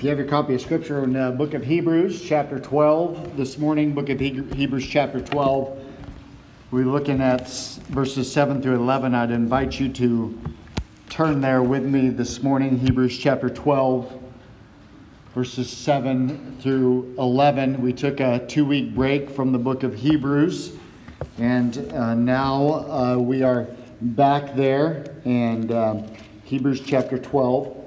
If you have your copy of Scripture in the book of Hebrews, chapter 12, this morning, book of Hebrews, chapter 12, we're looking at verses 7 through 11. I'd invite you to turn there with me this morning, Hebrews chapter 12, verses 7 through 11. We took a two week break from the book of Hebrews, and uh, now uh, we are back there, and um, Hebrews chapter 12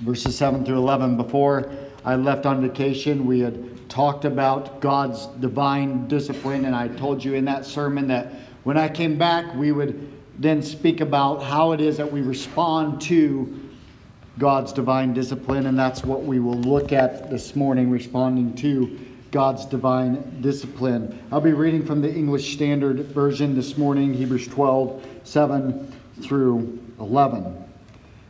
verses 7 through 11. Before I left on vacation, we had talked about God's divine discipline, and I told you in that sermon that when I came back, we would then speak about how it is that we respond to God's divine discipline, and that's what we will look at this morning, responding to God's divine discipline. I'll be reading from the English Standard Version this morning, Hebrews 12, 7 through 11.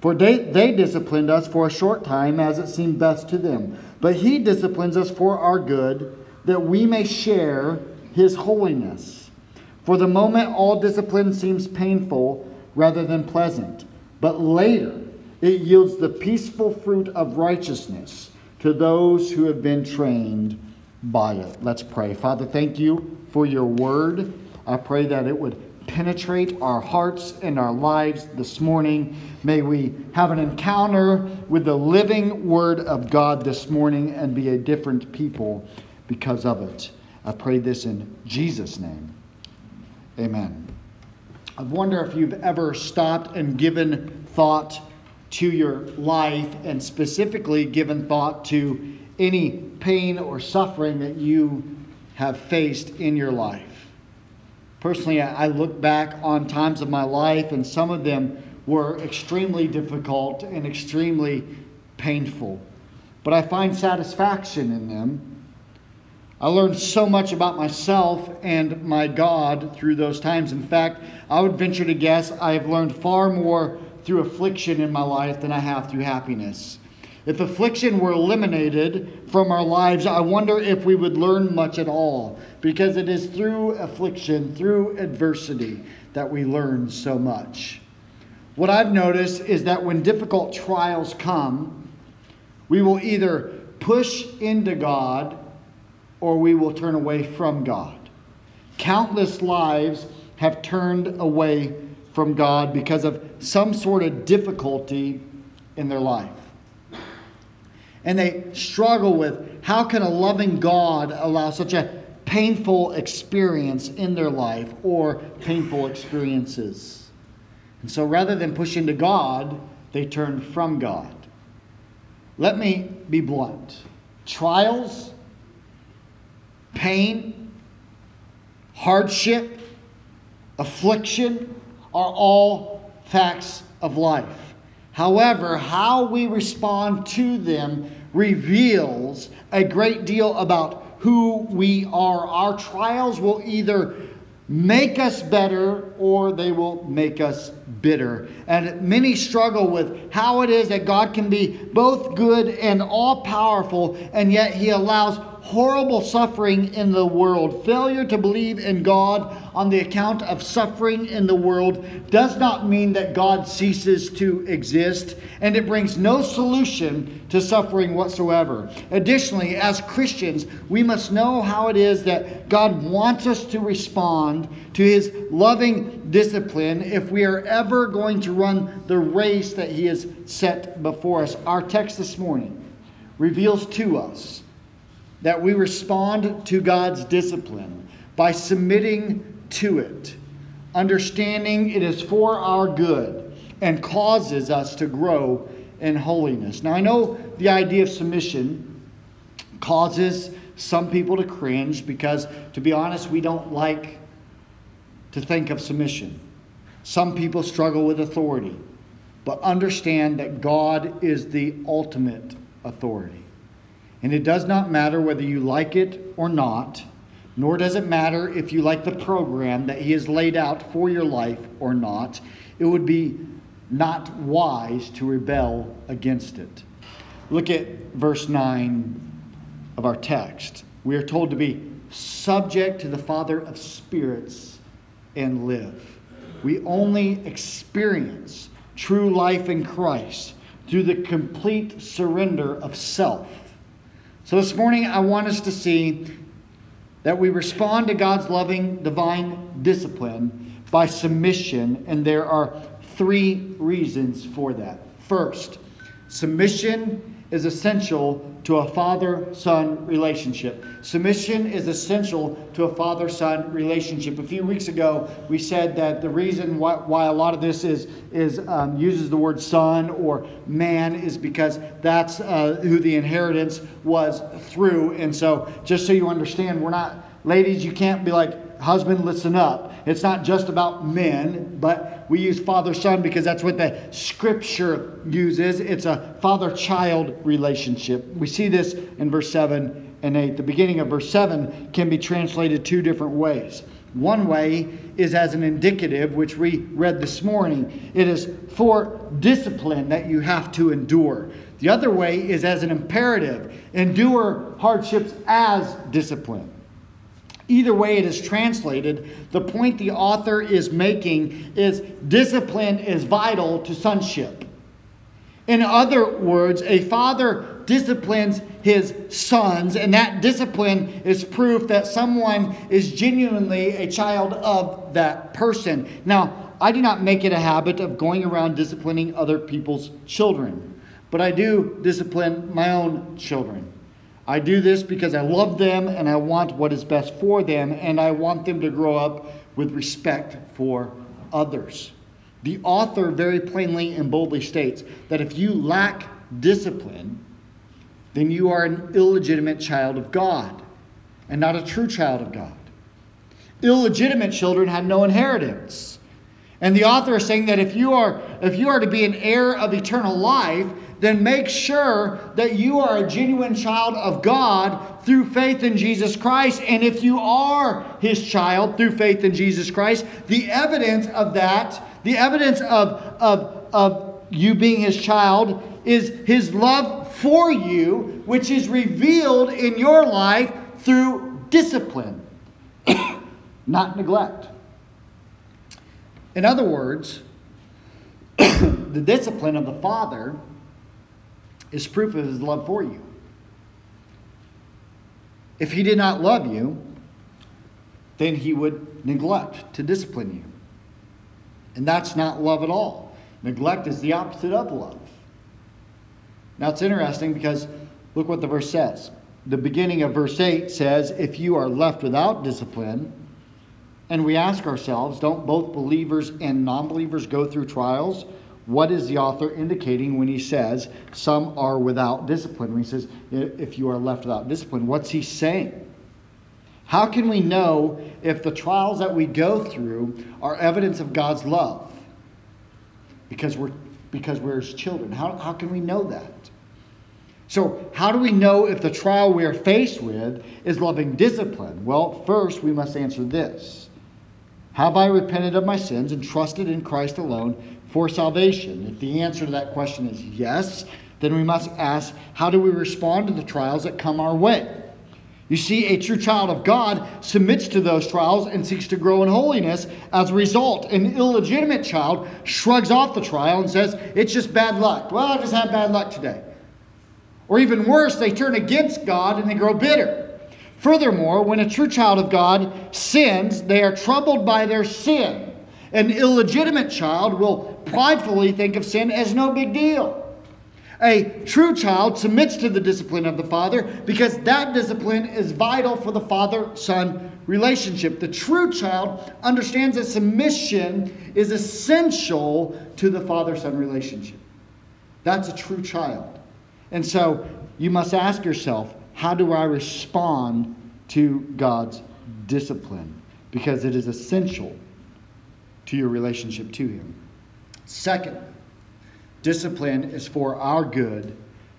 For they, they disciplined us for a short time as it seemed best to them. But he disciplines us for our good, that we may share his holiness. For the moment, all discipline seems painful rather than pleasant. But later, it yields the peaceful fruit of righteousness to those who have been trained by it. Let's pray. Father, thank you for your word. I pray that it would penetrate our hearts and our lives this morning. May we have an encounter with the living Word of God this morning and be a different people because of it. I pray this in Jesus' name. Amen. I wonder if you've ever stopped and given thought to your life and specifically given thought to any pain or suffering that you have faced in your life. Personally, I look back on times of my life, and some of them were extremely difficult and extremely painful. But I find satisfaction in them. I learned so much about myself and my God through those times. In fact, I would venture to guess I have learned far more through affliction in my life than I have through happiness. If affliction were eliminated from our lives, I wonder if we would learn much at all, because it is through affliction, through adversity, that we learn so much. What I've noticed is that when difficult trials come, we will either push into God or we will turn away from God. Countless lives have turned away from God because of some sort of difficulty in their life and they struggle with how can a loving God allow such a painful experience in their life or painful experiences. And so rather than pushing to God, they turn from God. Let me be blunt. Trials, pain, hardship, affliction are all facts of life. However, how we respond to them reveals a great deal about who we are. Our trials will either make us better or they will make us bitter. And many struggle with how it is that God can be both good and all powerful, and yet He allows horrible suffering in the world. Failure to believe in God on the account of suffering in the world does not mean that God ceases to exist, and it brings no solution to suffering whatsoever. Additionally, as Christians, we must know how it is that God wants us to respond to his loving discipline if we are ever going to run the race that he has set before us. Our text this morning reveals to us that we respond to God's discipline by submitting to it, understanding it is for our good and causes us to grow in holiness. Now, I know the idea of submission causes some people to cringe because, to be honest, we don't like to think of submission. Some people struggle with authority. but understand that God is the ultimate authority. And it does not matter whether you like it or not, nor does it matter if you like the program that He has laid out for your life or not. It would be not wise to rebel against it. Look at verse 9 of our text. We are told to be subject to the Father of spirits and live. We only experience true life in Christ through the complete surrender of self. So this morning, I want us to see that we respond to God's loving divine discipline by submission, and there are three reasons for that. First, submission is essential to a father son relationship. Submission is essential to a father son relationship. A few weeks ago, we said that the reason why, why a lot of this is, is um, uses the word son or man is because that's uh, who the inheritance was through. And so, just so you understand, we're not, ladies, you can't be like, husband, listen up. It's not just about men, but we use father son because that's what the scripture uses. It's a father child relationship. We see this in verse 7 and 8. The beginning of verse 7 can be translated two different ways. One way is as an indicative, which we read this morning. It is for discipline that you have to endure. The other way is as an imperative endure hardships as discipline. Either way it is translated, the point the author is making is discipline is vital to sonship. In other words, a father disciplines his sons, and that discipline is proof that someone is genuinely a child of that person. Now, I do not make it a habit of going around disciplining other people's children, but I do discipline my own children. I do this because I love them and I want what is best for them, and I want them to grow up with respect for others. The author very plainly and boldly states that if you lack discipline, then you are an illegitimate child of God and not a true child of God. Illegitimate children have no inheritance. And the author is saying that if you are if you are to be an heir of eternal life, then make sure that you are a genuine child of God through faith in Jesus Christ. And if you are his child through faith in Jesus Christ, the evidence of that, the evidence of, of, of you being his child, is his love for you, which is revealed in your life through discipline, not neglect. In other words, the discipline of the Father is proof of his love for you. If he did not love you, then he would neglect to discipline you. And that's not love at all. Neglect is the opposite of love. Now it's interesting because look what the verse says. The beginning of verse 8 says, If you are left without discipline, and we ask ourselves, don't both believers and non believers go through trials? What is the author indicating when he says some are without discipline? When he says, if you are left without discipline, what's he saying? How can we know if the trials that we go through are evidence of God's love? Because we're, because we're his children. How, how can we know that? So, how do we know if the trial we are faced with is loving discipline? Well, first we must answer this Have I repented of my sins and trusted in Christ alone for salvation? If the answer to that question is yes, then we must ask how do we respond to the trials that come our way? You see, a true child of God submits to those trials and seeks to grow in holiness. As a result, an illegitimate child shrugs off the trial and says, It's just bad luck. Well, I just had bad luck today. Or even worse, they turn against God and they grow bitter. Furthermore, when a true child of God sins, they are troubled by their sin. An illegitimate child will pridefully think of sin as no big deal. A true child submits to the discipline of the father because that discipline is vital for the father son relationship. The true child understands that submission is essential to the father son relationship. That's a true child. And so you must ask yourself how do I respond to God's discipline? Because it is essential to your relationship to Him. Second, Discipline is for our good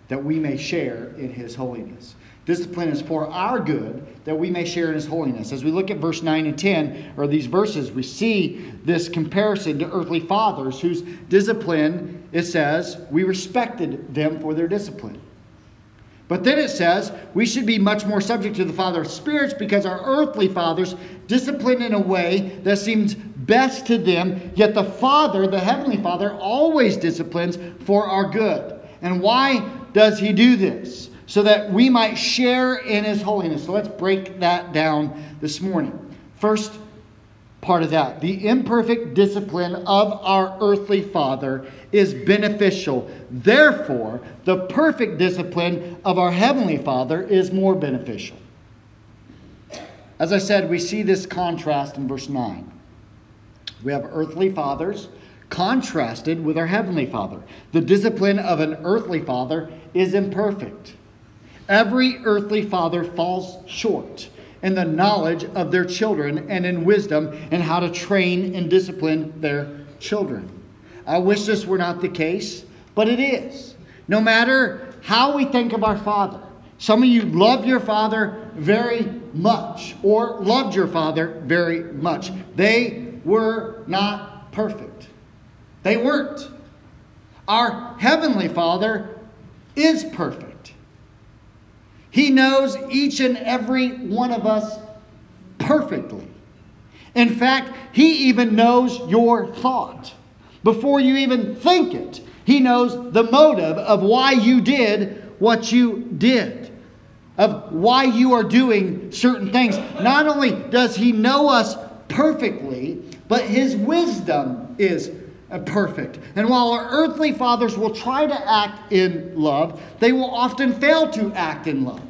that we may share in his holiness. Discipline is for our good that we may share in his holiness. As we look at verse 9 and 10, or these verses, we see this comparison to earthly fathers whose discipline, it says, we respected them for their discipline. But then it says we should be much more subject to the Father of spirits because our earthly fathers discipline in a way that seems best to them, yet the Father, the Heavenly Father, always disciplines for our good. And why does He do this? So that we might share in His holiness. So let's break that down this morning. First, part of that. The imperfect discipline of our earthly father is beneficial. Therefore, the perfect discipline of our heavenly father is more beneficial. As I said, we see this contrast in verse 9. We have earthly fathers contrasted with our heavenly father. The discipline of an earthly father is imperfect. Every earthly father falls short in the knowledge of their children and in wisdom and how to train and discipline their children. I wish this were not the case, but it is. No matter how we think of our father, some of you love your father very much or loved your father very much. They were not perfect. They weren't. Our heavenly father is perfect. He knows each and every one of us perfectly. In fact, He even knows your thought. Before you even think it, He knows the motive of why you did what you did, of why you are doing certain things. Not only does He know us perfectly, but His wisdom is Uh, perfect. And while our earthly fathers will try to act in love, they will often fail to act in love.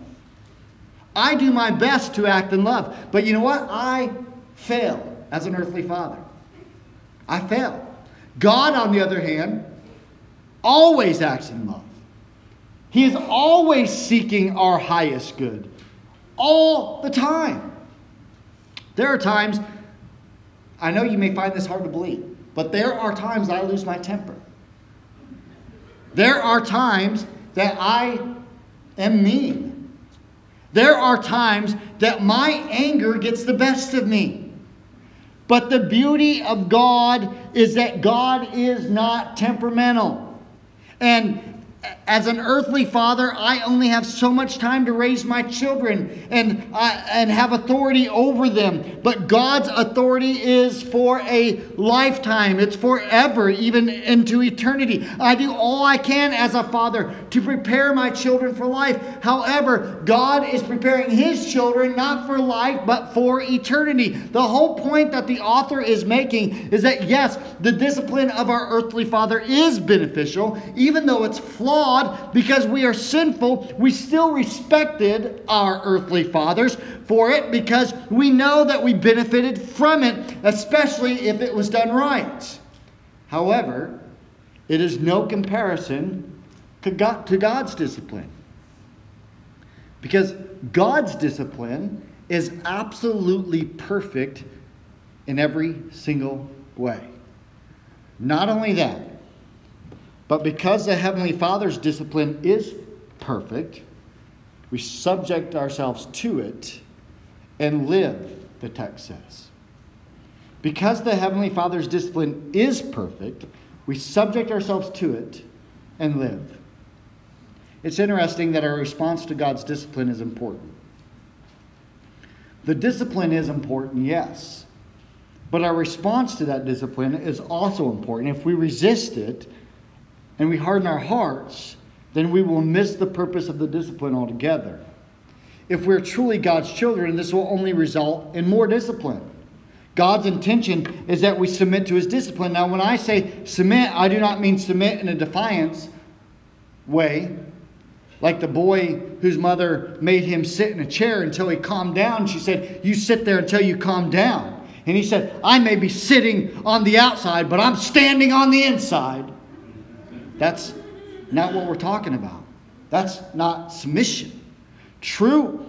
I do my best to act in love, but you know what? I fail as an earthly father. I fail. God, on the other hand, always acts in love. He is always seeking our highest good, all the time. There are times, I know you may find this hard to believe, but there are times I lose my temper. There are times that I am mean. There are times that my anger gets the best of me. But the beauty of God is that God is not temperamental. And as an earthly father, I only have so much time to raise my children and, uh, and have authority over them. But God's authority is for a lifetime, it's forever, even into eternity. I do all I can as a father to prepare my children for life. However, God is preparing his children not for life, but for eternity. The whole point that the author is making is that, yes, the discipline of our earthly father is beneficial, even though it's flawed flawed because we are sinful, we still respected our earthly fathers for it because we know that we benefited from it, especially if it was done right. However, it is no comparison to, God, to God's discipline. Because God's discipline is absolutely perfect in every single way. Not only that, but because the Heavenly Father's discipline is perfect, we subject ourselves to it and live, the text says. Because the Heavenly Father's discipline is perfect, we subject ourselves to it and live. It's interesting that our response to God's discipline is important. The discipline is important, yes. But our response to that discipline is also important. If we resist it, and we harden our hearts, then we will miss the purpose of the discipline altogether. If we're truly God's children, this will only result in more discipline. God's intention is that we submit to his discipline. Now, when I say submit, I do not mean submit in a defiance way, like the boy whose mother made him sit in a chair until he calmed down. She said, You sit there until you calm down. And he said, I may be sitting on the outside, but I'm standing on the inside. That's not what we're talking about. That's not submission. True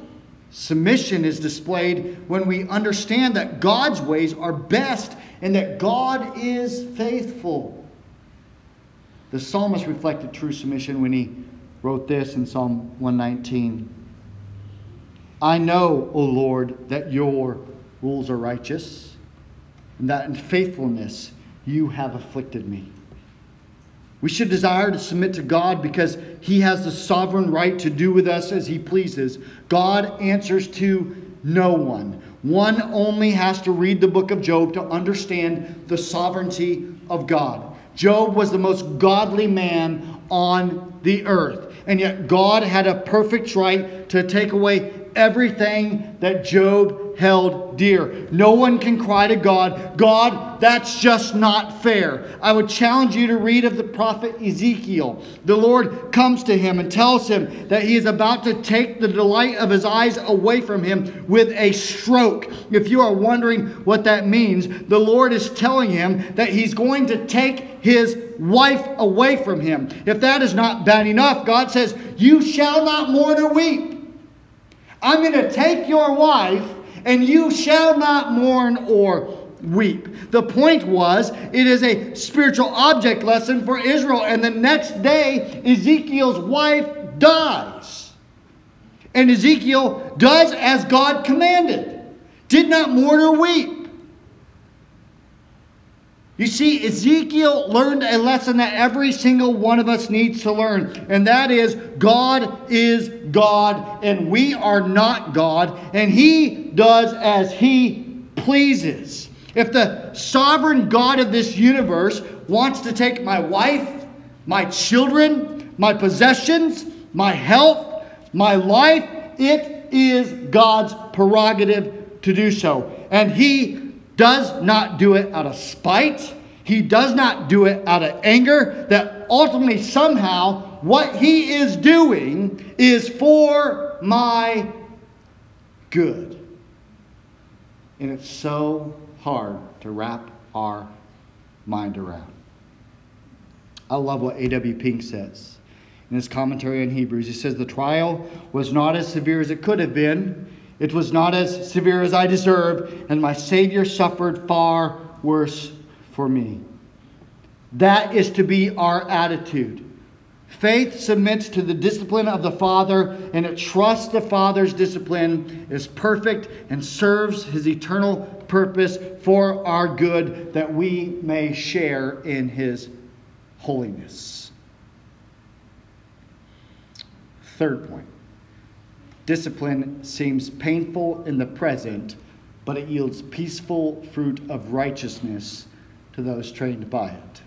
submission is displayed when we understand that God's ways are best and that God is faithful. The psalmist reflected true submission when he wrote this in Psalm 119. I know, O Lord, that your rules are righteous, and that in faithfulness you have afflicted me. We should desire to submit to God because He has the sovereign right to do with us as He pleases. God answers to no one. One only has to read the book of Job to understand the sovereignty of God. Job was the most godly man on the earth, and yet God had a perfect right to take away everything that Job held dear. No one can cry to God, God, that's just not fair. I would challenge you to read of the prophet Ezekiel. The Lord comes to him and tells him that he is about to take the delight of his eyes away from him with a stroke. If you are wondering what that means, the Lord is telling him that he's going to take his wife away from him. If that is not bad enough, God says, You shall not mourn or weep. I'm going to take your wife, and you shall not mourn or weep. The point was, it is a spiritual object lesson for Israel. And the next day, Ezekiel's wife dies. And Ezekiel does as God commanded, did not mourn or weep. You see, Ezekiel learned a lesson that every single one of us needs to learn, and that is God is God, and we are not God, and He does as He pleases. If the sovereign God of this universe wants to take my wife, my children, my possessions, my health, my life, it is God's prerogative to do so. And He does not do it out of spite. He does not do it out of anger. That ultimately, somehow, what he is doing is for my good. And it's so hard to wrap our mind around. I love what A.W. Pink says in his commentary on Hebrews. He says, The trial was not as severe as it could have been. It was not as severe as I deserved, and my Savior suffered far worse for me. That is to be our attitude. Faith submits to the discipline of the Father, and it trusts the Father's discipline is perfect and serves his eternal purpose for our good, that we may share in his holiness. Third point discipline seems painful in the present, but it yields peaceful fruit of righteousness to those trained by it.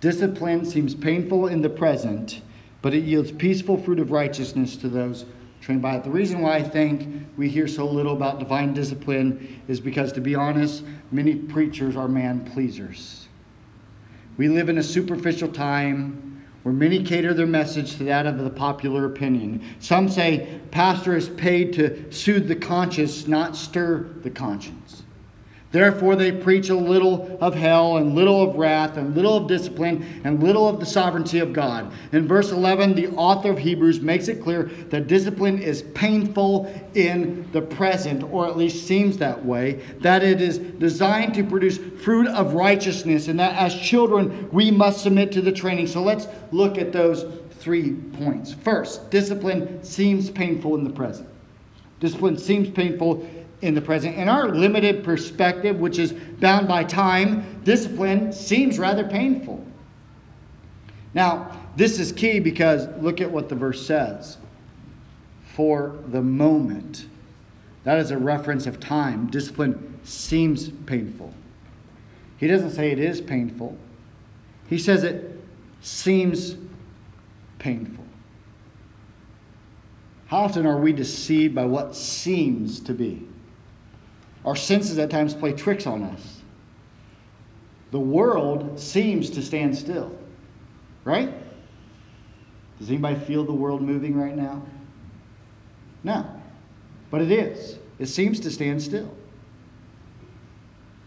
Discipline seems painful in the present, but it yields peaceful fruit of righteousness to those trained by it. The reason why I think we hear so little about divine discipline is because, to be honest, many preachers are man pleasers. We live in a superficial time where many cater their message to that of the popular opinion. Some say pastor is paid to soothe the conscience, not stir the conscience. Therefore, they preach a little of hell and little of wrath and little of discipline and little of the sovereignty of God. In verse 11, the author of Hebrews makes it clear that discipline is painful in the present, or at least seems that way, that it is designed to produce fruit of righteousness, and that as children we must submit to the training. So let's look at those three points. First, discipline seems painful in the present. Discipline seems painful in the present. In our limited perspective, which is bound by time, discipline seems rather painful. Now, this is key because look at what the verse says. For the moment. That is a reference of time. Discipline seems painful. He doesn't say it is painful, he says it seems painful. How often are we deceived by what seems to be? Our senses at times play tricks on us. The world seems to stand still, right? Does anybody feel the world moving right now? No. But it is. It seems to stand still.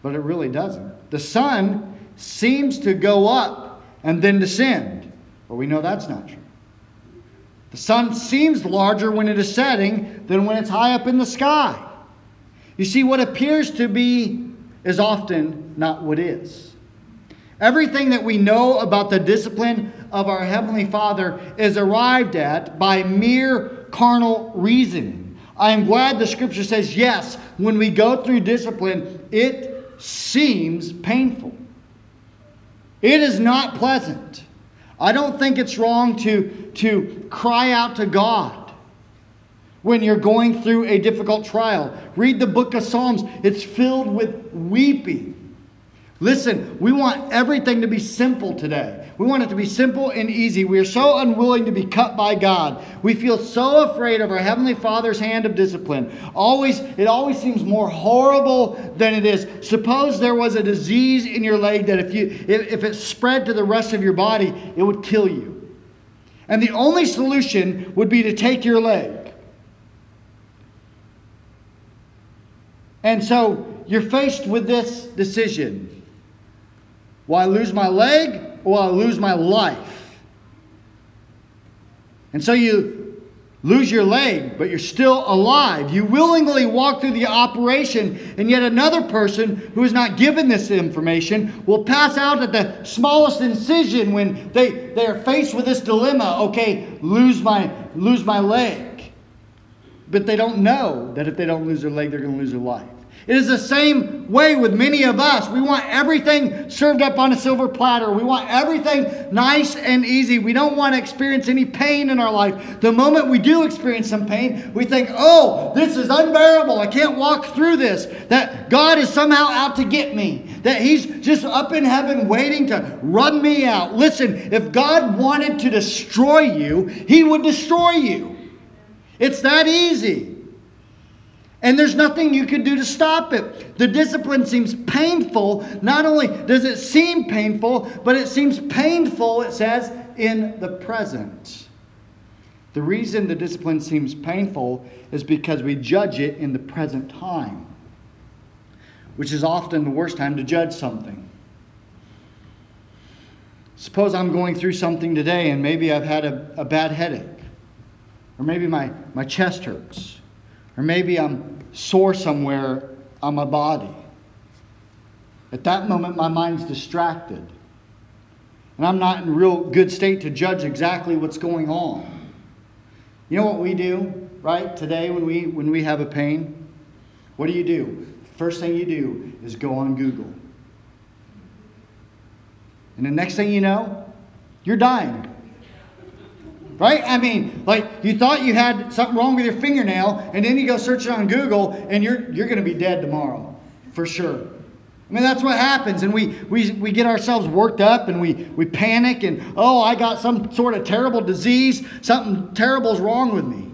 But it really doesn't. The sun seems to go up and then descend. But we know that's not true. The sun seems larger when it is setting than when it's high up in the sky. You see, what appears to be is often not what is. Everything that we know about the discipline of our Heavenly Father is arrived at by mere carnal reasoning. I am glad the scripture says, yes, when we go through discipline, it seems painful. It is not pleasant. I don't think it's wrong to, to cry out to God when you're going through a difficult trial. Read the book of Psalms, it's filled with weeping. Listen, we want everything to be simple today. We want it to be simple and easy. We are so unwilling to be cut by God. We feel so afraid of our heavenly Father's hand of discipline. Always it always seems more horrible than it is. Suppose there was a disease in your leg that if you if, if it spread to the rest of your body, it would kill you. And the only solution would be to take your leg. And so you're faced with this decision. Will I lose my leg or will I lose my life? And so you lose your leg, but you're still alive. You willingly walk through the operation, and yet another person who is not given this information will pass out at the smallest incision when they, they are faced with this dilemma okay, lose my, lose my leg. But they don't know that if they don't lose their leg, they're going to lose their life. It is the same way with many of us. We want everything served up on a silver platter. We want everything nice and easy. We don't want to experience any pain in our life. The moment we do experience some pain, we think, oh, this is unbearable. I can't walk through this. That God is somehow out to get me. That He's just up in heaven waiting to run me out. Listen, if God wanted to destroy you, He would destroy you. It's that easy. And there's nothing you can do to stop it. The discipline seems painful. Not only does it seem painful, but it seems painful, it says, in the present. The reason the discipline seems painful is because we judge it in the present time, which is often the worst time to judge something. Suppose I'm going through something today and maybe I've had a, a bad headache, or maybe my, my chest hurts, or maybe I'm sore somewhere on my body. At that moment, my mind's distracted. And I'm not in real good state to judge exactly what's going on. You know what we do, right? Today when we when we have a pain, what do you do? First thing you do is go on Google. And the next thing you know, you're dying. Right? I mean, like you thought you had something wrong with your fingernail, and then you go search it on Google, and you're you're going to be dead tomorrow, for sure. I mean, that's what happens, and we, we, we get ourselves worked up and we, we panic, and oh, I got some sort of terrible disease, something terrible is wrong with me.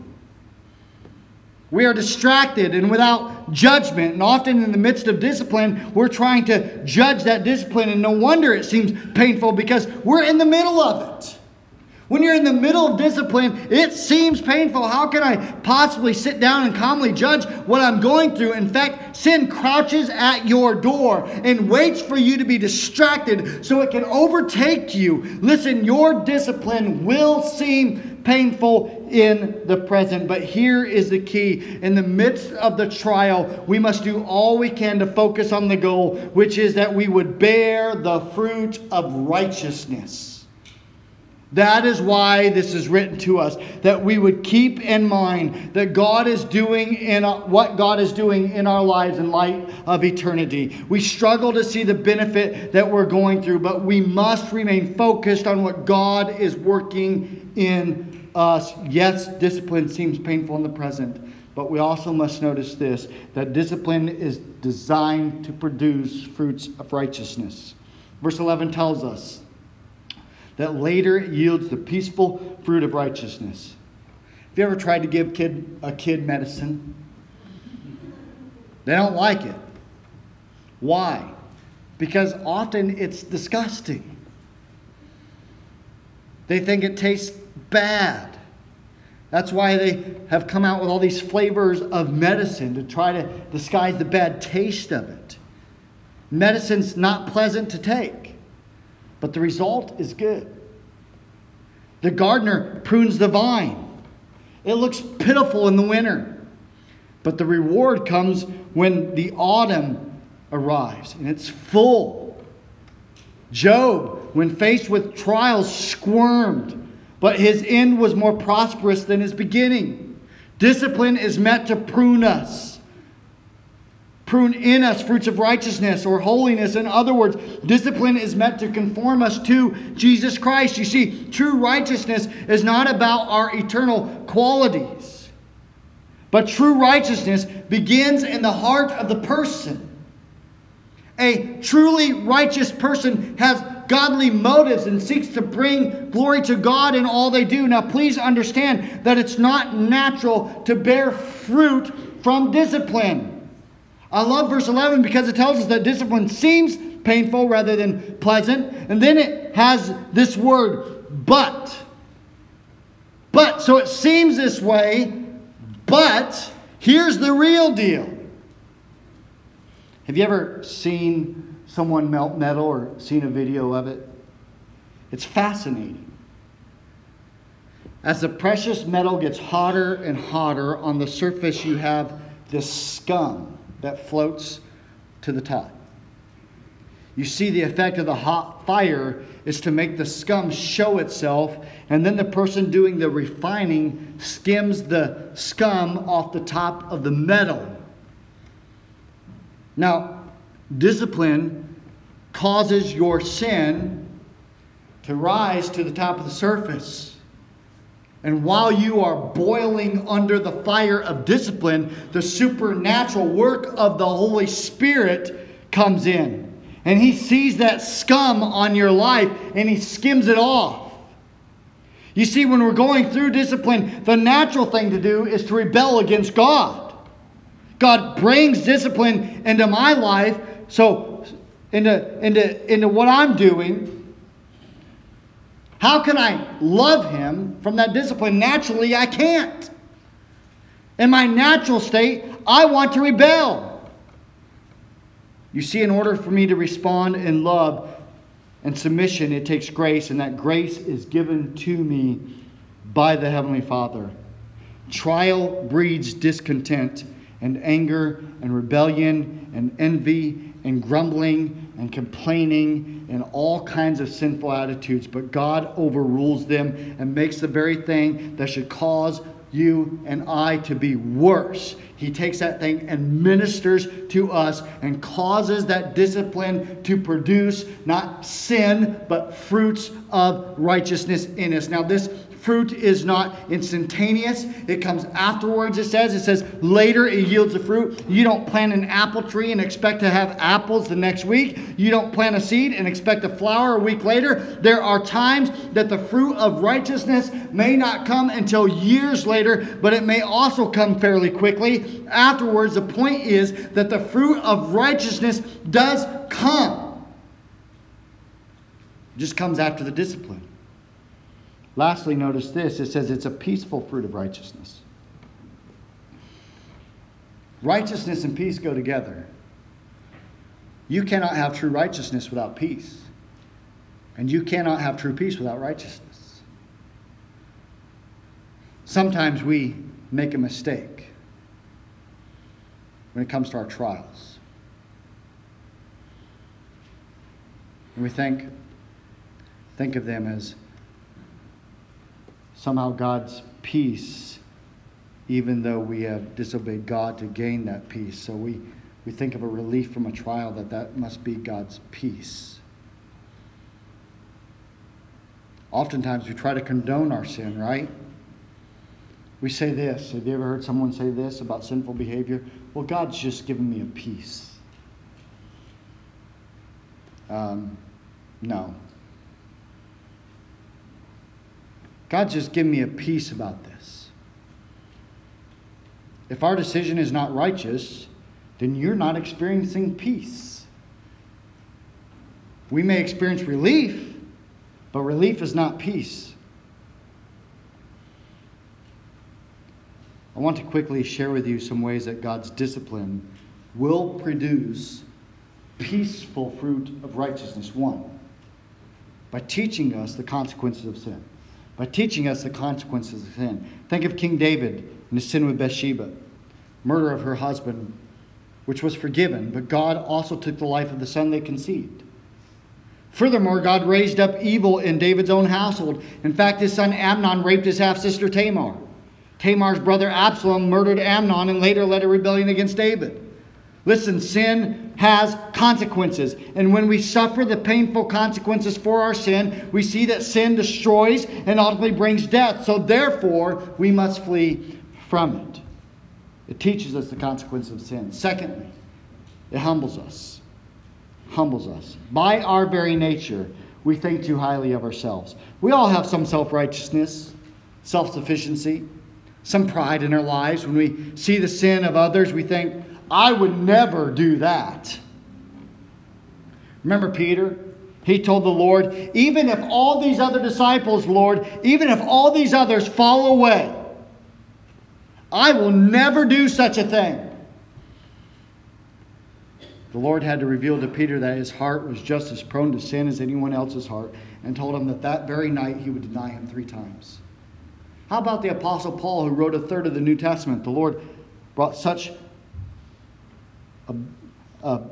We are distracted and without judgment, and often in the midst of discipline, we're trying to judge that discipline, and no wonder it seems painful because we're in the middle of it. When you're in the middle of discipline, it seems painful. How can I possibly sit down and calmly judge what I'm going through? In fact, sin crouches at your door and waits for you to be distracted so it can overtake you. Listen, your discipline will seem painful in the present. But here is the key. In the midst of the trial, we must do all we can to focus on the goal, which is that we would bear the fruit of righteousness. That is why this is written to us, that we would keep in mind that God is doing in what God is doing in our lives in light of eternity. We struggle to see the benefit that we're going through, but we must remain focused on what God is working in us. Yes, discipline seems painful in the present, but we also must notice this that discipline is designed to produce fruits of righteousness. Verse 11 tells us that later yields the peaceful fruit of righteousness. Have you ever tried to give kid, a kid medicine? They don't like it. Why? Because often it's disgusting. They think it tastes bad. That's why they have come out with all these flavors of medicine to try to disguise the bad taste of it. Medicine's not pleasant to take but the result is good. The gardener prunes the vine. It looks pitiful in the winter, but the reward comes when the autumn arrives and it's full. Job, when faced with trials, squirmed, but his end was more prosperous than his beginning. Discipline is meant to prune us, prune in us fruits of righteousness or holiness. In other words, discipline is meant to conform us to Jesus Christ. You see, true righteousness is not about our eternal qualities, but true righteousness begins in the heart of the person. A truly righteous person has godly motives and seeks to bring glory to God in all they do. Now, please understand that it's not natural to bear fruit from discipline. I love verse 11 because it tells us that discipline seems painful rather than pleasant. And then it has this word, but. But, so it seems this way, but here's the real deal. Have you ever seen someone melt metal or seen a video of it? It's fascinating. As the precious metal gets hotter and hotter on the surface, you have this scum that floats to the top. You see, the effect of the hot fire is to make the scum show itself, and then the person doing the refining skims the scum off the top of the metal. Now, discipline causes your sin to rise to the top of the surface. And while you are boiling under the fire of discipline, the supernatural work of the Holy Spirit comes in. And He sees that scum on your life and He skims it off. You see, when we're going through discipline, the natural thing to do is to rebel against God. God brings discipline into my life, so into, into, into what I'm doing. How can I love Him from that discipline? Naturally, I can't. In my natural state, I want to rebel. You see, in order for me to respond in love and submission, it takes grace, and that grace is given to me by the Heavenly Father. Trial breeds discontent and anger and rebellion and envy and grumbling and complaining and all kinds of sinful attitudes. But God overrules them and makes the very thing that should cause you and I to be worse. He takes that thing and ministers to us and causes that discipline to produce not sin, but fruits of righteousness in us. Now, this fruit is not instantaneous. It comes afterwards, it says. It says later it yields the fruit. You don't plant an apple tree and expect to have apples the next week. You don't plant a seed and expect a flower a week later. There are times that the fruit of righteousness may not come until years later, but it may also come fairly quickly. Afterwards, the point is that the fruit of righteousness does come. Just comes after the discipline. Lastly, notice this it says it's a peaceful fruit of righteousness. Righteousness and peace go together. You cannot have true righteousness without peace, and you cannot have true peace without righteousness. Sometimes we make a mistake when it comes to our trials. And we think, think of them as somehow God's peace, even though we have disobeyed God to gain that peace. So we, we think of a relief from a trial that that must be God's peace. Oftentimes we try to condone our sin, right? We say this. Have you ever heard someone say this about sinful behavior? Well, God's just given me a peace. Um, no, God just give me a peace about this. If our decision is not righteous, then you're not experiencing peace. We may experience relief, but relief is not peace. I want to quickly share with you some ways that God's discipline will produce peaceful fruit of righteousness. One, by teaching us the consequences of sin by teaching us the consequences of sin. Think of King David and his sin with Bathsheba, murder of her husband, which was forgiven, but God also took the life of the son they conceived. Furthermore, God raised up evil in David's own household. In fact, his son Amnon raped his half sister Tamar. Tamar's brother Absalom murdered Amnon and later led a rebellion against David. Listen, sin has consequences. And when we suffer the painful consequences for our sin, we see that sin destroys and ultimately brings death. So therefore, we must flee from it. It teaches us the consequence of sin. Secondly, it humbles us. Humbles us. By our very nature, we think too highly of ourselves. We all have some self righteousness, self sufficiency, some pride in our lives. When we see the sin of others, we think, I would never do that. Remember Peter? He told the Lord, even if all these other disciples, Lord, even if all these others fall away, I will never do such a thing. The Lord had to reveal to Peter that his heart was just as prone to sin as anyone else's heart and told him that that very night he would deny him three times. How about the Apostle Paul, who wrote a third of the New Testament? The Lord brought such a, a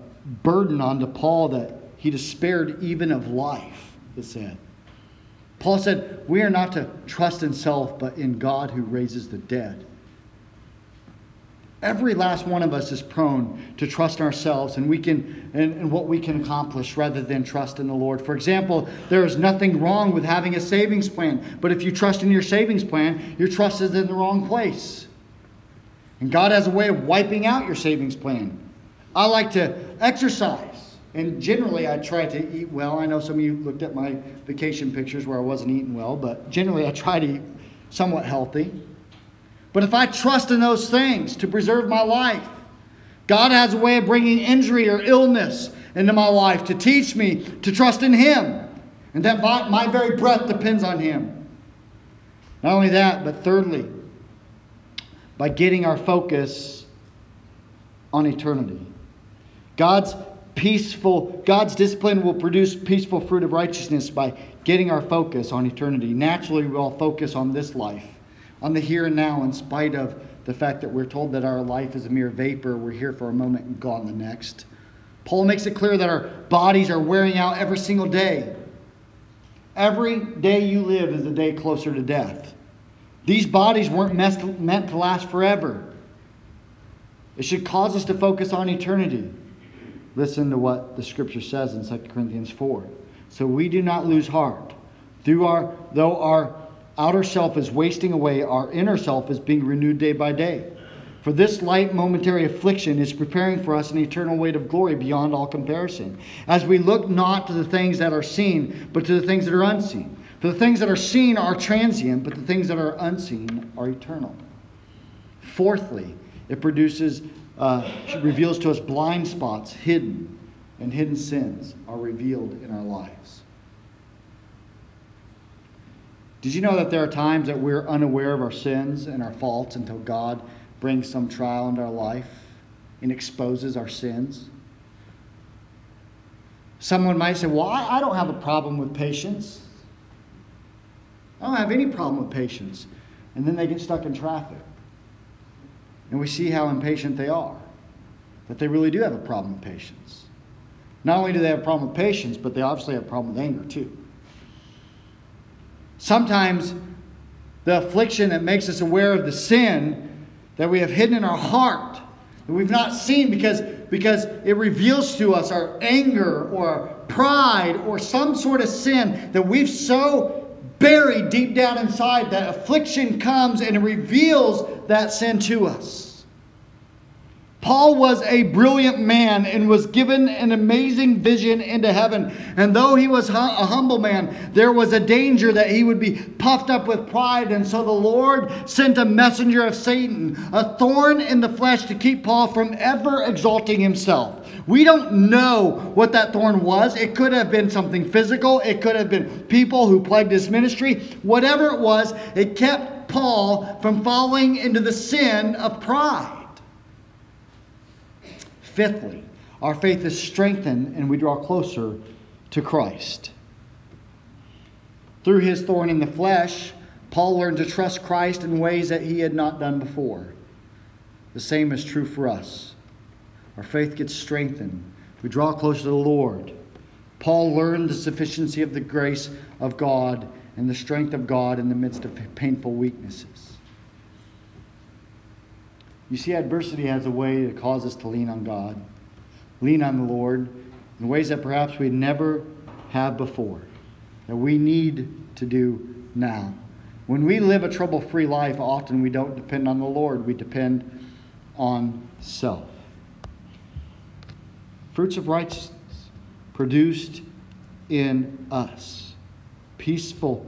burden onto Paul that he despaired even of life, it said. Paul said, We are not to trust in self, but in God who raises the dead. Every last one of us is prone to trust in ourselves and we can and, and, what we can accomplish rather than trust in the Lord. For example, there is nothing wrong with having a savings plan, but if you trust in your savings plan, your trust is in the wrong place. And God has a way of wiping out your savings plan. I like to exercise. And generally, I try to eat well. I know some of you looked at my vacation pictures where I wasn't eating well, but generally, I try to eat somewhat healthy. But if I trust in those things to preserve my life, God has a way of bringing injury or illness into my life to teach me to trust in Him and that my very breath depends on Him. Not only that, but thirdly, by getting our focus on eternity. God's peaceful, God's discipline will produce peaceful fruit of righteousness by getting our focus on eternity. Naturally, we all focus on this life, on the here and now, in spite of the fact that we're told that our life is a mere vapor. We're here for a moment and gone the next. Paul makes it clear that our bodies are wearing out every single day. Every day you live is a day closer to death. These bodies weren't meant to last forever. It should cause us to focus on eternity. Listen to what the scripture says in 2 Corinthians 4. So we do not lose heart. Through our, though our outer self is wasting away, our inner self is being renewed day by day. For this light momentary affliction is preparing for us an eternal weight of glory beyond all comparison, as we look not to the things that are seen, but to the things that are unseen. For the things that are seen are transient, but the things that are unseen are eternal. Fourthly, it produces uh, reveals to us blind spots, hidden, and hidden sins are revealed in our lives. Did you know that there are times that we're unaware of our sins and our faults until God brings some trial into our life and exposes our sins? Someone might say, Well, I don't have a problem with patience. I don't have any problem with patience. And then they get stuck in traffic. And we see how impatient they are. That they really do have a problem with patience. Not only do they have a problem with patience, but they obviously have a problem with anger too. Sometimes the affliction that makes us aware of the sin that we have hidden in our heart, that we've not seen because, because it reveals to us our anger or pride or some sort of sin that we've so buried deep down inside that affliction comes and reveals that sin to us. Paul was a brilliant man and was given an amazing vision into heaven. And though he was a humble man, there was a danger that he would be puffed up with pride. And so the Lord sent a messenger of Satan, a thorn in the flesh, to keep Paul from ever exalting himself. We don't know what that thorn was. It could have been something physical, it could have been people who plagued his ministry. Whatever it was, it kept Paul from falling into the sin of pride. Fifthly, our faith is strengthened and we draw closer to Christ. Through his thorn in the flesh, Paul learned to trust Christ in ways that he had not done before. The same is true for us. Our faith gets strengthened. We draw closer to the Lord. Paul learned the sufficiency of the grace of God and the strength of God in the midst of painful weaknesses. You see, adversity has a way to cause us to lean on God, lean on the Lord in ways that perhaps we never have before, that we need to do now. When we live a trouble free life, often we don't depend on the Lord, we depend on self. Fruits of righteousness produced in us. Peaceful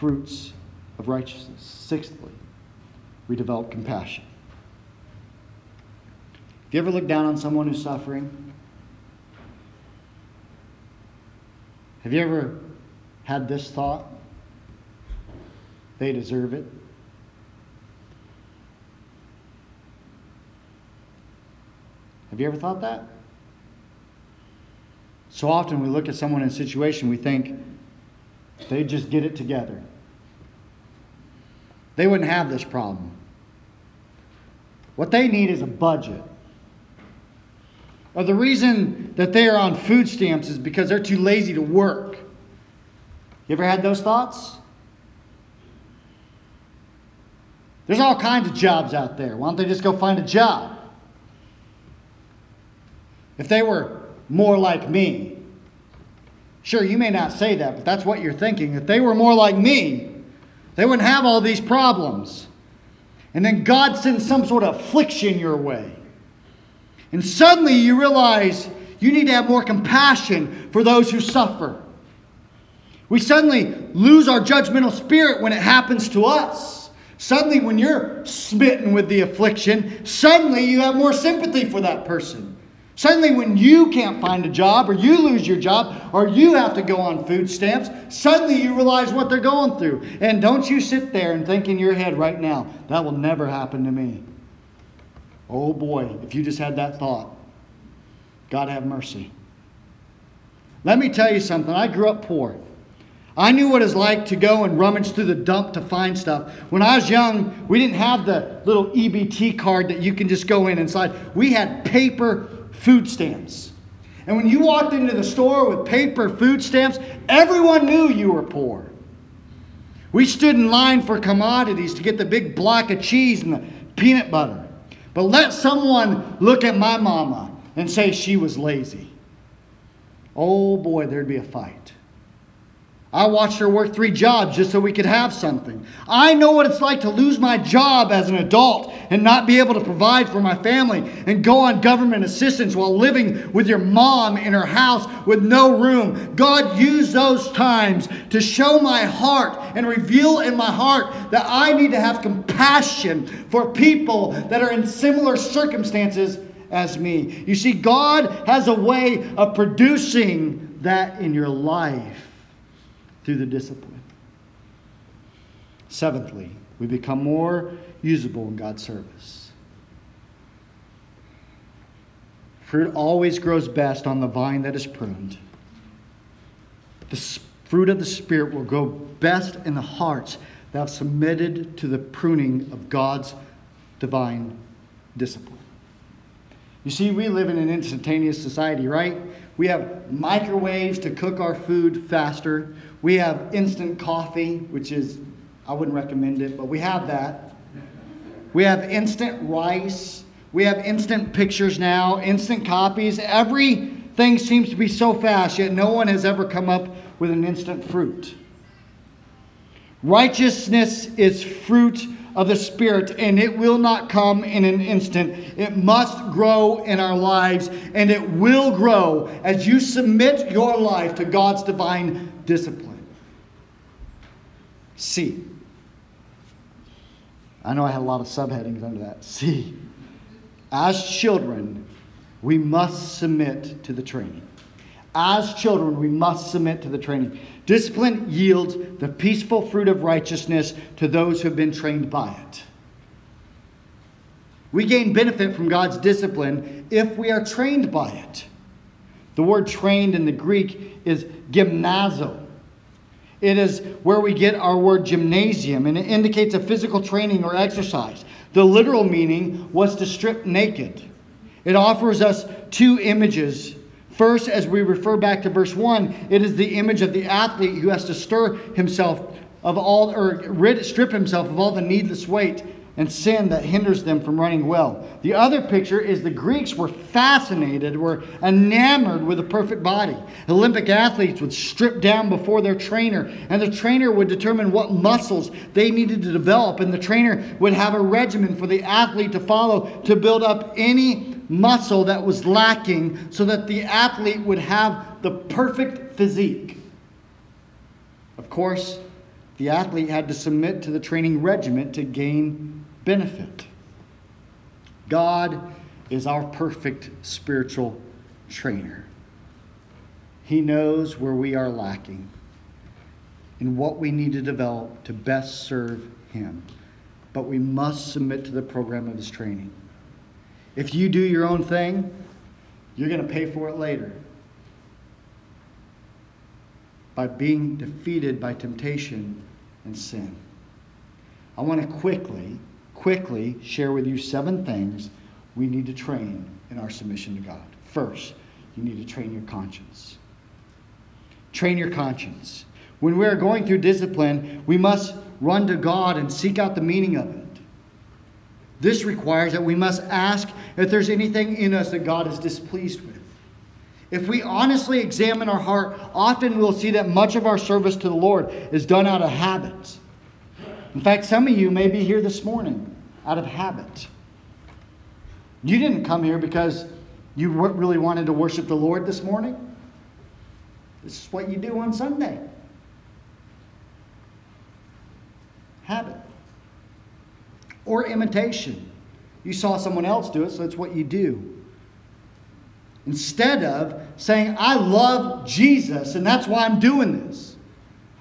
fruits of righteousness. Sixthly, we develop compassion. Have you ever looked down on someone who's suffering? Have you ever had this thought? They deserve it. Have you ever thought that? So often we look at someone in a situation, we think they just get it together. They wouldn't have this problem. What they need is a budget. Or the reason that they are on food stamps is because they're too lazy to work. You ever had those thoughts? There's all kinds of jobs out there. Why don't they just go find a job? If they were more like me, sure, you may not say that, but that's what you're thinking. If they were more like me, they wouldn't have all these problems. And then God sends some sort of affliction your way. And suddenly you realize you need to have more compassion for those who suffer. We suddenly lose our judgmental spirit when it happens to us. Suddenly, when you're smitten with the affliction, suddenly you have more sympathy for that person. Suddenly, when you can't find a job, or you lose your job, or you have to go on food stamps, suddenly you realize what they're going through. And don't you sit there and think in your head right now, that will never happen to me. Oh boy, if you just had that thought, God have mercy. Let me tell you something. I grew up poor. I knew what it's like to go and rummage through the dump to find stuff. When I was young, we didn't have the little EBT card that you can just go in and slide. We had paper food stamps. And when you walked into the store with paper food stamps, everyone knew you were poor. We stood in line for commodities to get the big block of cheese and the peanut butter. But let someone look at my mama and say she was lazy. Oh boy, there'd be a fight. I watched her work three jobs just so we could have something. I know what it's like to lose my job as an adult and not be able to provide for my family and go on government assistance while living with your mom in her house with no room. God used those times to show my heart and reveal in my heart that I need to have compassion for people that are in similar circumstances as me. You see, God has a way of producing that in your life through the discipline. Seventhly, we become more usable in God's service. Fruit always grows best on the vine that is pruned. The fruit of the Spirit will grow best in the hearts that have submitted to the pruning of God's divine discipline. You see, we live in an instantaneous society, right? We have microwaves to cook our food faster. We have instant coffee, which is, I wouldn't recommend it, but we have that. We have instant rice. We have instant pictures now, instant copies. Everything seems to be so fast, yet no one has ever come up with an instant fruit. Righteousness is fruit of the Spirit, and it will not come in an instant. It must grow in our lives, and it will grow as you submit your life to God's divine discipline. C. I know I had a lot of subheadings under that. C. As children, we must submit to the training. As children, we must submit to the training. Discipline yields the peaceful fruit of righteousness to those who have been trained by it. We gain benefit from God's discipline if we are trained by it. The word trained in the Greek is gymnazo. It is where we get our word gymnasium, and it indicates a physical training or exercise. The literal meaning was to strip naked. It offers us two images First, as we refer back to verse 1, it is the image of the athlete who has to stir himself of all, or rid, strip himself of all the needless weight and sin that hinders them from running well. The other picture is the Greeks were fascinated, were enamored with a perfect body. Olympic athletes would strip down before their trainer, and the trainer would determine what muscles they needed to develop, and the trainer would have a regimen for the athlete to follow to build up any muscle that was lacking so that the athlete would have the perfect physique. Of course, the athlete had to submit to the training regimen to gain benefit. God is our perfect spiritual trainer. He knows where we are lacking and what we need to develop to best serve Him. But we must submit to the program of His training. If you do your own thing, you're going to pay for it later by being defeated by temptation and sin. I want to quickly, quickly share with you seven things we need to train in our submission to God. First, you need to train your conscience. Train your conscience. When we are going through discipline, we must run to God and seek out the meaning of it. This requires that we must ask if there's anything in us that God is displeased with. If we honestly examine our heart, often we'll see that much of our service to the Lord is done out of habit. In fact, some of you may be here this morning out of habit. You didn't come here because you really wanted to worship the Lord this morning. This is what you do on Sunday. Habit or imitation. You saw someone else do it, so it's what you do. Instead of saying, I love Jesus, and that's why I'm doing this.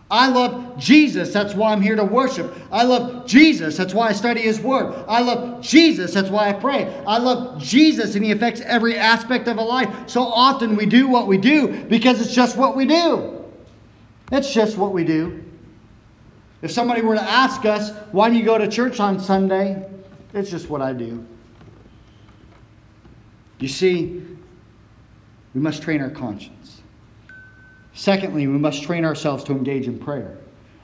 I love Jesus, that's why I'm here to worship. I love Jesus, that's why I study His Word. I love Jesus, that's why I pray. I love Jesus, and He affects every aspect of a life. So often we do what we do because it's just what we do. It's just what we do. If somebody were to ask us, why do you go to church on Sunday? It's just what I do. You see, we must train our conscience. Secondly, we must train ourselves to engage in prayer.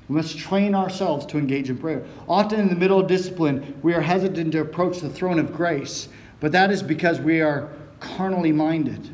We must train ourselves to engage in prayer. Often in the middle of discipline, we are hesitant to approach the throne of grace, but that is because we are carnally minded.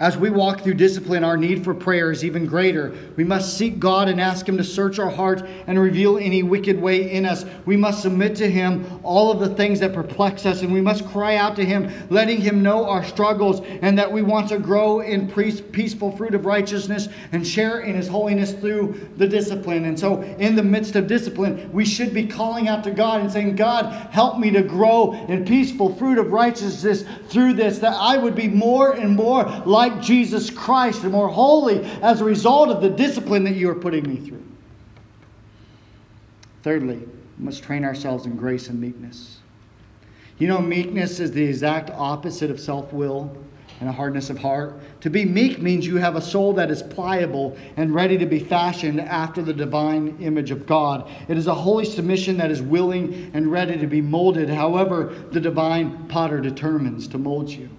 As we walk through discipline, our need for prayer is even greater. We must seek God and ask Him to search our heart and reveal any wicked way in us. We must submit to Him all of the things that perplex us, and we must cry out to Him, letting Him know our struggles and that we want to grow in peaceful fruit of righteousness and share in His holiness through the discipline. And so, in the midst of discipline, we should be calling out to God and saying, God, help me to grow in peaceful fruit of righteousness through this, that I would be more and more like like Jesus Christ and more holy as a result of the discipline that you are putting me through. Thirdly, we must train ourselves in grace and meekness. You know, meekness is the exact opposite of self will and a hardness of heart. To be meek means you have a soul that is pliable and ready to be fashioned after the divine image of God. It is a holy submission that is willing and ready to be molded, however, the divine potter determines to mold you.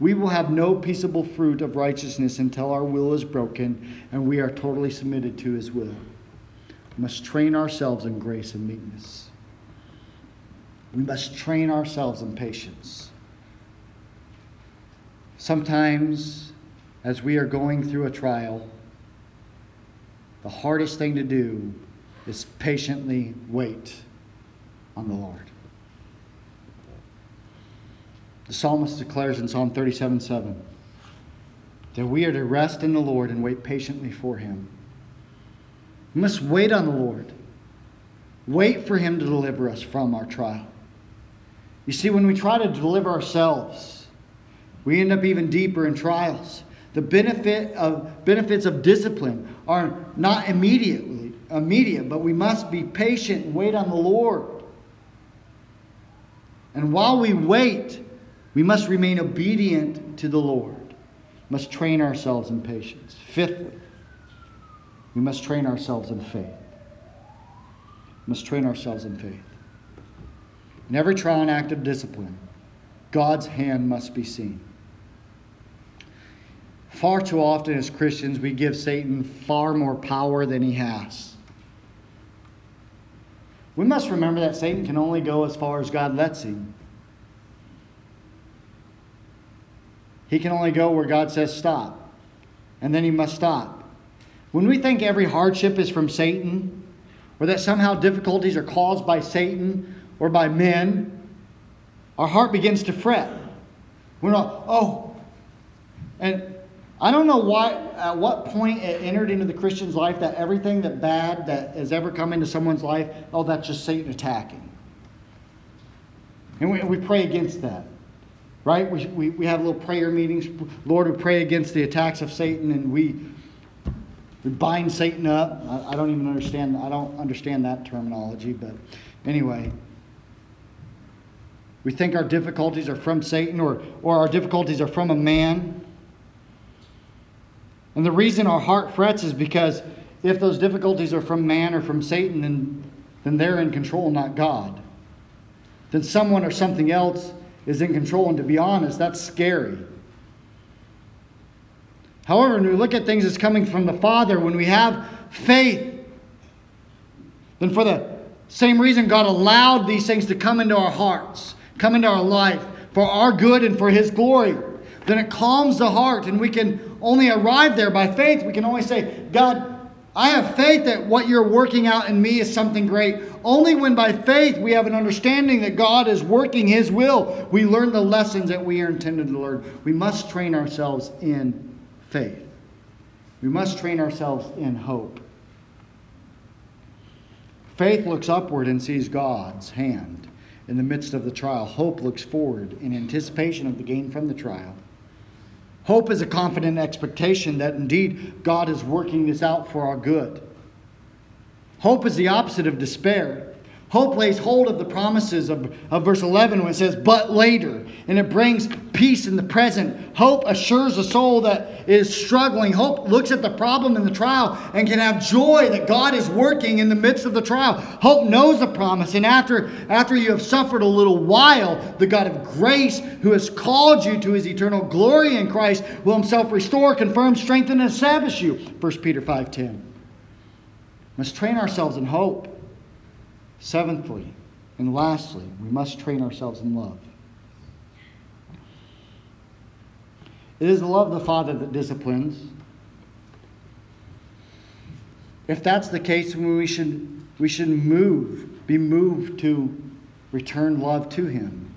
We will have no peaceable fruit of righteousness until our will is broken and we are totally submitted to his will. We must train ourselves in grace and meekness. We must train ourselves in patience. Sometimes, as we are going through a trial, the hardest thing to do is patiently wait on the Lord. The psalmist declares in Psalm 37 7 that we are to rest in the Lord and wait patiently for him. We must wait on the Lord. Wait for him to deliver us from our trial. You see, when we try to deliver ourselves, we end up even deeper in trials. The benefit of benefits of discipline are not immediately immediate, but we must be patient and wait on the Lord. And while we wait, we must remain obedient to the Lord. We must train ourselves in patience. Fifthly, we must train ourselves in faith. We must train ourselves in faith. In every trial and act of discipline, God's hand must be seen. Far too often, as Christians, we give Satan far more power than he has. We must remember that Satan can only go as far as God lets him. He can only go where God says stop, and then he must stop. When we think every hardship is from Satan, or that somehow difficulties are caused by Satan or by men, our heart begins to fret. We're not, oh, and I don't know why, at what point it entered into the Christian's life that everything that bad that has ever come into someone's life, oh, that's just Satan attacking. And we, we pray against that, right? We, we, we have little prayer meetings. Lord, we pray against the attacks of Satan and we, we bind Satan up. I, I don't even understand, I don't understand that terminology, but anyway. We think our difficulties are from Satan or, or our difficulties are from a man. And the reason our heart frets is because if those difficulties are from man or from Satan, then, then they're in control, not God. Then someone or something else is in control. And to be honest, that's scary. However, when we look at things as coming from the Father, when we have faith, then for the same reason God allowed these things to come into our hearts, come into our life, for our good and for His glory, then it calms the heart and we can only arrive there by faith. We can only say, God, I have faith that what you're working out in me is something great. Only when by faith we have an understanding that God is working His will, we learn the lessons that we are intended to learn. We must train ourselves in faith. We must train ourselves in hope. Faith looks upward and sees God's hand in the midst of the trial. Hope looks forward in anticipation of the gain from the trial. Hope is a confident expectation that indeed God is working this out for our good. Hope is the opposite of despair. Hope lays hold of the promises of, of verse 11 when it says, but later, and it brings peace in the present. Hope assures a soul that is struggling. Hope looks at the problem in the trial and can have joy that God is working in the midst of the trial. Hope knows the promise, and after, after you have suffered a little while, the God of grace, who has called you to his eternal glory in Christ, will himself restore, confirm, strengthen, and establish you. 1 Peter 5.10 Must train ourselves in hope. Seventhly, and lastly, we must train ourselves in love. It is the love of the Father that disciplines. If that's the case, we should, we should move, be moved to return love to Him.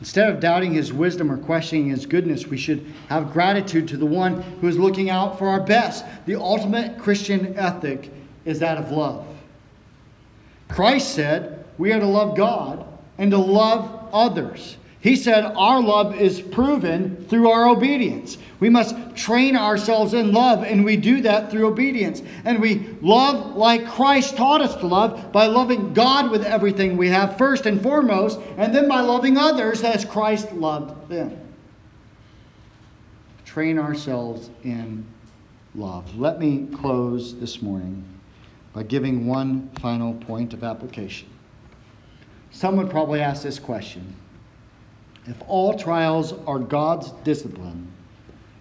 Instead of doubting His wisdom or questioning His goodness, we should have gratitude to the one who is looking out for our best. The ultimate Christian ethic is that of love. Christ said we are to love God and to love others. He said our love is proven through our obedience. We must train ourselves in love, and we do that through obedience. And we love like Christ taught us to love by loving God with everything we have, first and foremost, and then by loving others as Christ loved them. Train ourselves in love. Let me close this morning by giving one final point of application. Some would probably ask this question If all trials are God's discipline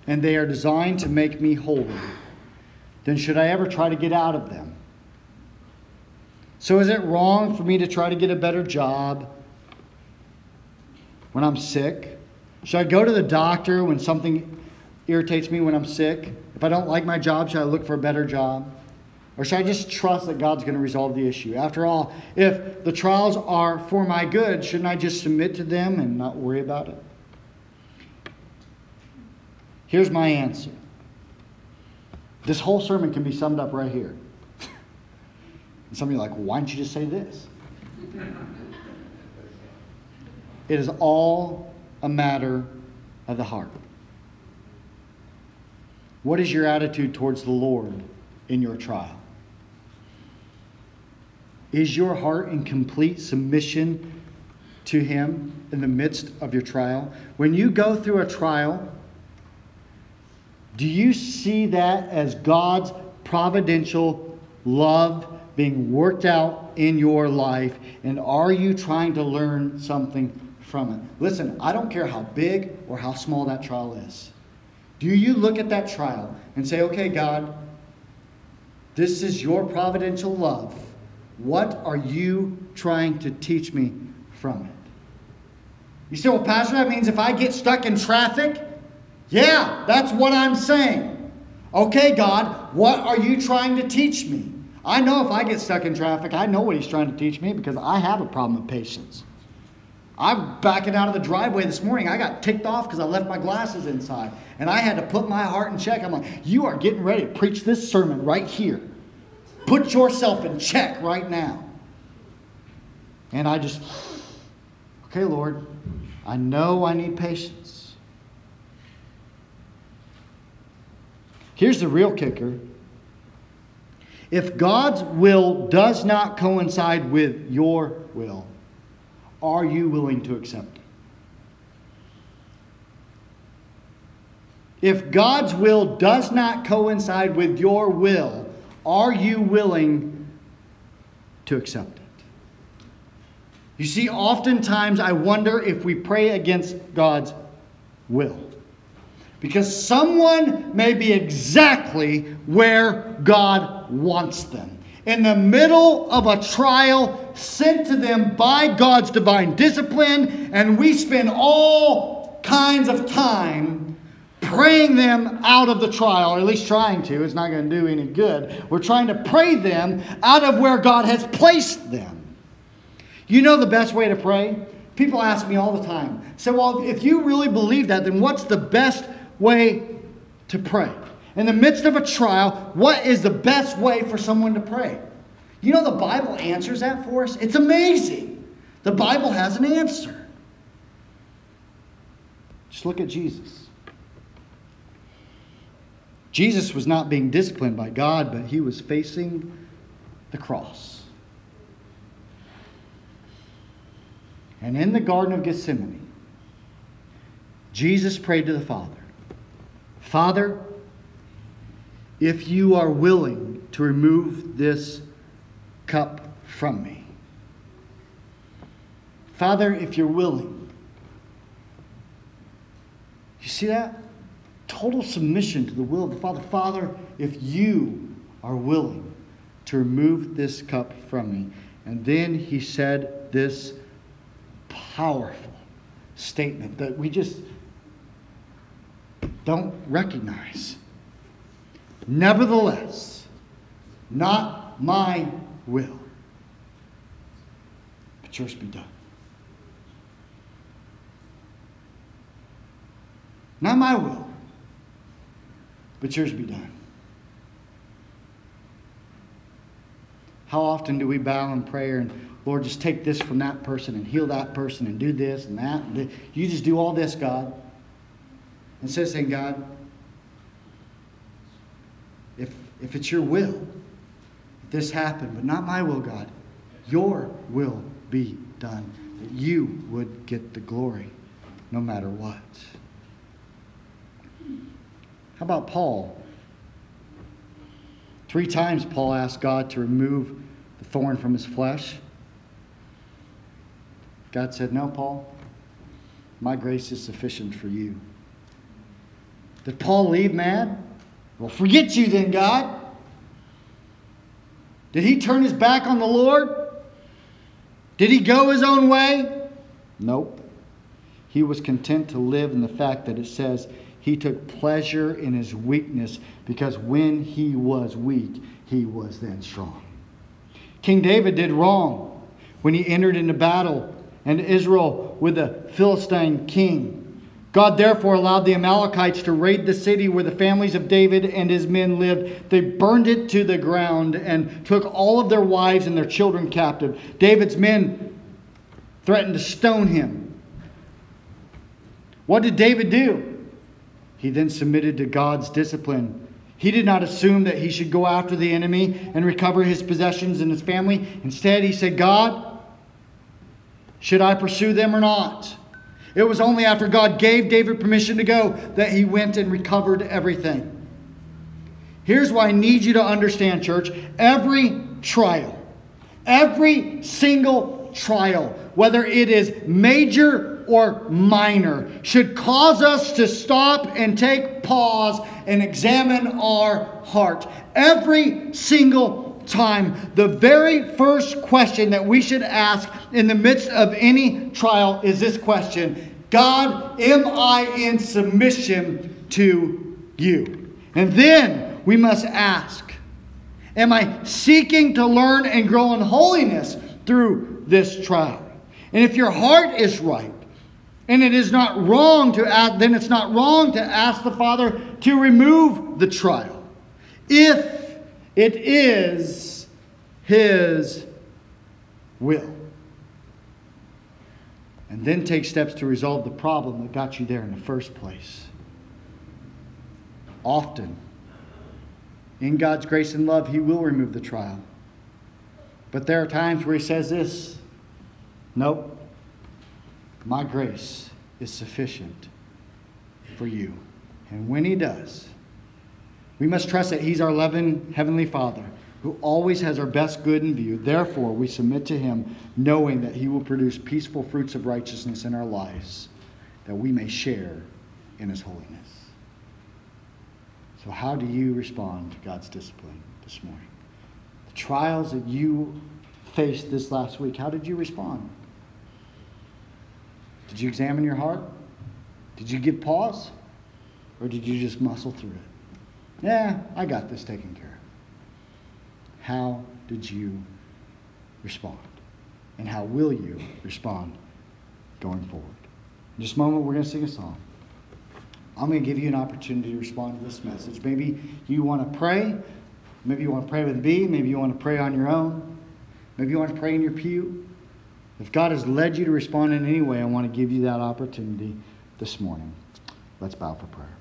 and they are designed to make me holy, then should I ever try to get out of them? So is it wrong for me to try to get a better job when I'm sick? Should I go to the doctor when something irritates me when I'm sick? If I don't like my job, should I look for a better job? Or should I just trust that God's going to resolve the issue? After all, if the trials are for my good, shouldn't I just submit to them and not worry about it? Here's my answer. This whole sermon can be summed up right here. and some of you are like, why don't you just say this? it is all a matter of the heart. What is your attitude towards the Lord in your trial? Is your heart in complete submission to Him in the midst of your trial? When you go through a trial, do you see that as God's providential love being worked out in your life? And are you trying to learn something from it? Listen, I don't care how big or how small that trial is. Do you look at that trial and say, okay, God, this is your providential love. What are you trying to teach me from it? You say, well, Pastor, that means if I get stuck in traffic, yeah, that's what I'm saying. Okay, God, what are you trying to teach me? I know if I get stuck in traffic, I know what He's trying to teach me because I have a problem with patience. I'm backing out of the driveway this morning. I got ticked off because I left my glasses inside. And I had to put my heart in check. I'm like, you are getting ready to preach this sermon right here. Put yourself in check right now. And I just, okay, Lord, I know I need patience. Here's the real kicker if God's will does not coincide with your will, are you willing to accept it? If God's will does not coincide with your will, are you willing to accept it? You see, oftentimes I wonder if we pray against God's will. Because someone may be exactly where God wants them. In the middle of a trial sent to them by God's divine discipline, and we spend all kinds of time praying them out of the trial, or at least trying to. It's not going to do any good. We're trying to pray them out of where God has placed them. You know the best way to pray? People ask me all the time. Say, well, if you really believe that, then what's the best way to pray? In the midst of a trial, what is the best way for someone to pray? You know the Bible answers that for us? It's amazing. The Bible has an answer. Just look at Jesus. Jesus was not being disciplined by God, but he was facing the cross. And in the Garden of Gethsemane, Jesus prayed to the Father Father, if you are willing to remove this cup from me. Father, if you're willing. You see that? Total submission to the will of the Father. Father, if you are willing to remove this cup from me. And then he said this powerful statement that we just don't recognize. Nevertheless, not my will, but yours be done. Not my will, but yours be done. How often do we bow in prayer and Lord, just take this from that person and heal that person and do this and that. You just do all this, God. Instead of saying, God, if, if it's your will, this happened, but not my will, God, your will be done. That you would get the glory no matter what. How about Paul? Three times Paul asked God to remove the thorn from his flesh. God said, No, Paul, my grace is sufficient for you. Did Paul leave mad? Well, forget you then, God. Did he turn his back on the Lord? Did he go his own way? Nope. He was content to live in the fact that it says he took pleasure in his weakness because when he was weak, he was then strong. King David did wrong when he entered into battle and Israel with the Philistine king. God therefore allowed the Amalekites to raid the city where the families of David and his men lived. They burned it to the ground and took all of their wives and their children captive. David's men threatened to stone him. What did David do? He then submitted to God's discipline. He did not assume that he should go after the enemy and recover his possessions and his family. Instead, he said, God, should I pursue them or not? It was only after God gave David permission to go that he went and recovered everything. Here's why I need you to understand, church. Every trial, every single trial, whether it is major or minor, should cause us to stop and take pause and examine our heart. Every single time, the very first question that we should ask in the midst of any trial is this question God, am I in submission to you? And then we must ask, Am I seeking to learn and grow in holiness through this trial? And if your heart is right, and it is not wrong to ask, then it's not wrong to ask the Father to remove the trial. If it is His will. And then take steps to resolve the problem that got you there in the first place. Often, in God's grace and love, He will remove the trial. But there are times where He says this Nope, my grace is sufficient for you. And when He does, we must trust that He's our loving Heavenly Father who always has our best good in view. Therefore, we submit to Him, knowing that He will produce peaceful fruits of righteousness in our lives, that we may share in His holiness. So, how do you respond to God's discipline this morning? The trials that you faced this last week, how did you respond? Did you examine your heart? Did you give pause? Or did you just muscle through it? Yeah, I got this taken care of. How did you respond? And how will you respond going forward? In just a moment, we're going to sing a song. I'm going to give you an opportunity to respond to this message. Maybe you want to pray. Maybe you want to pray with me. Maybe you want to pray on your own. Maybe you want to pray in your pew. If God has led you to respond in any way, I want to give you that opportunity this morning. Let's bow for prayer.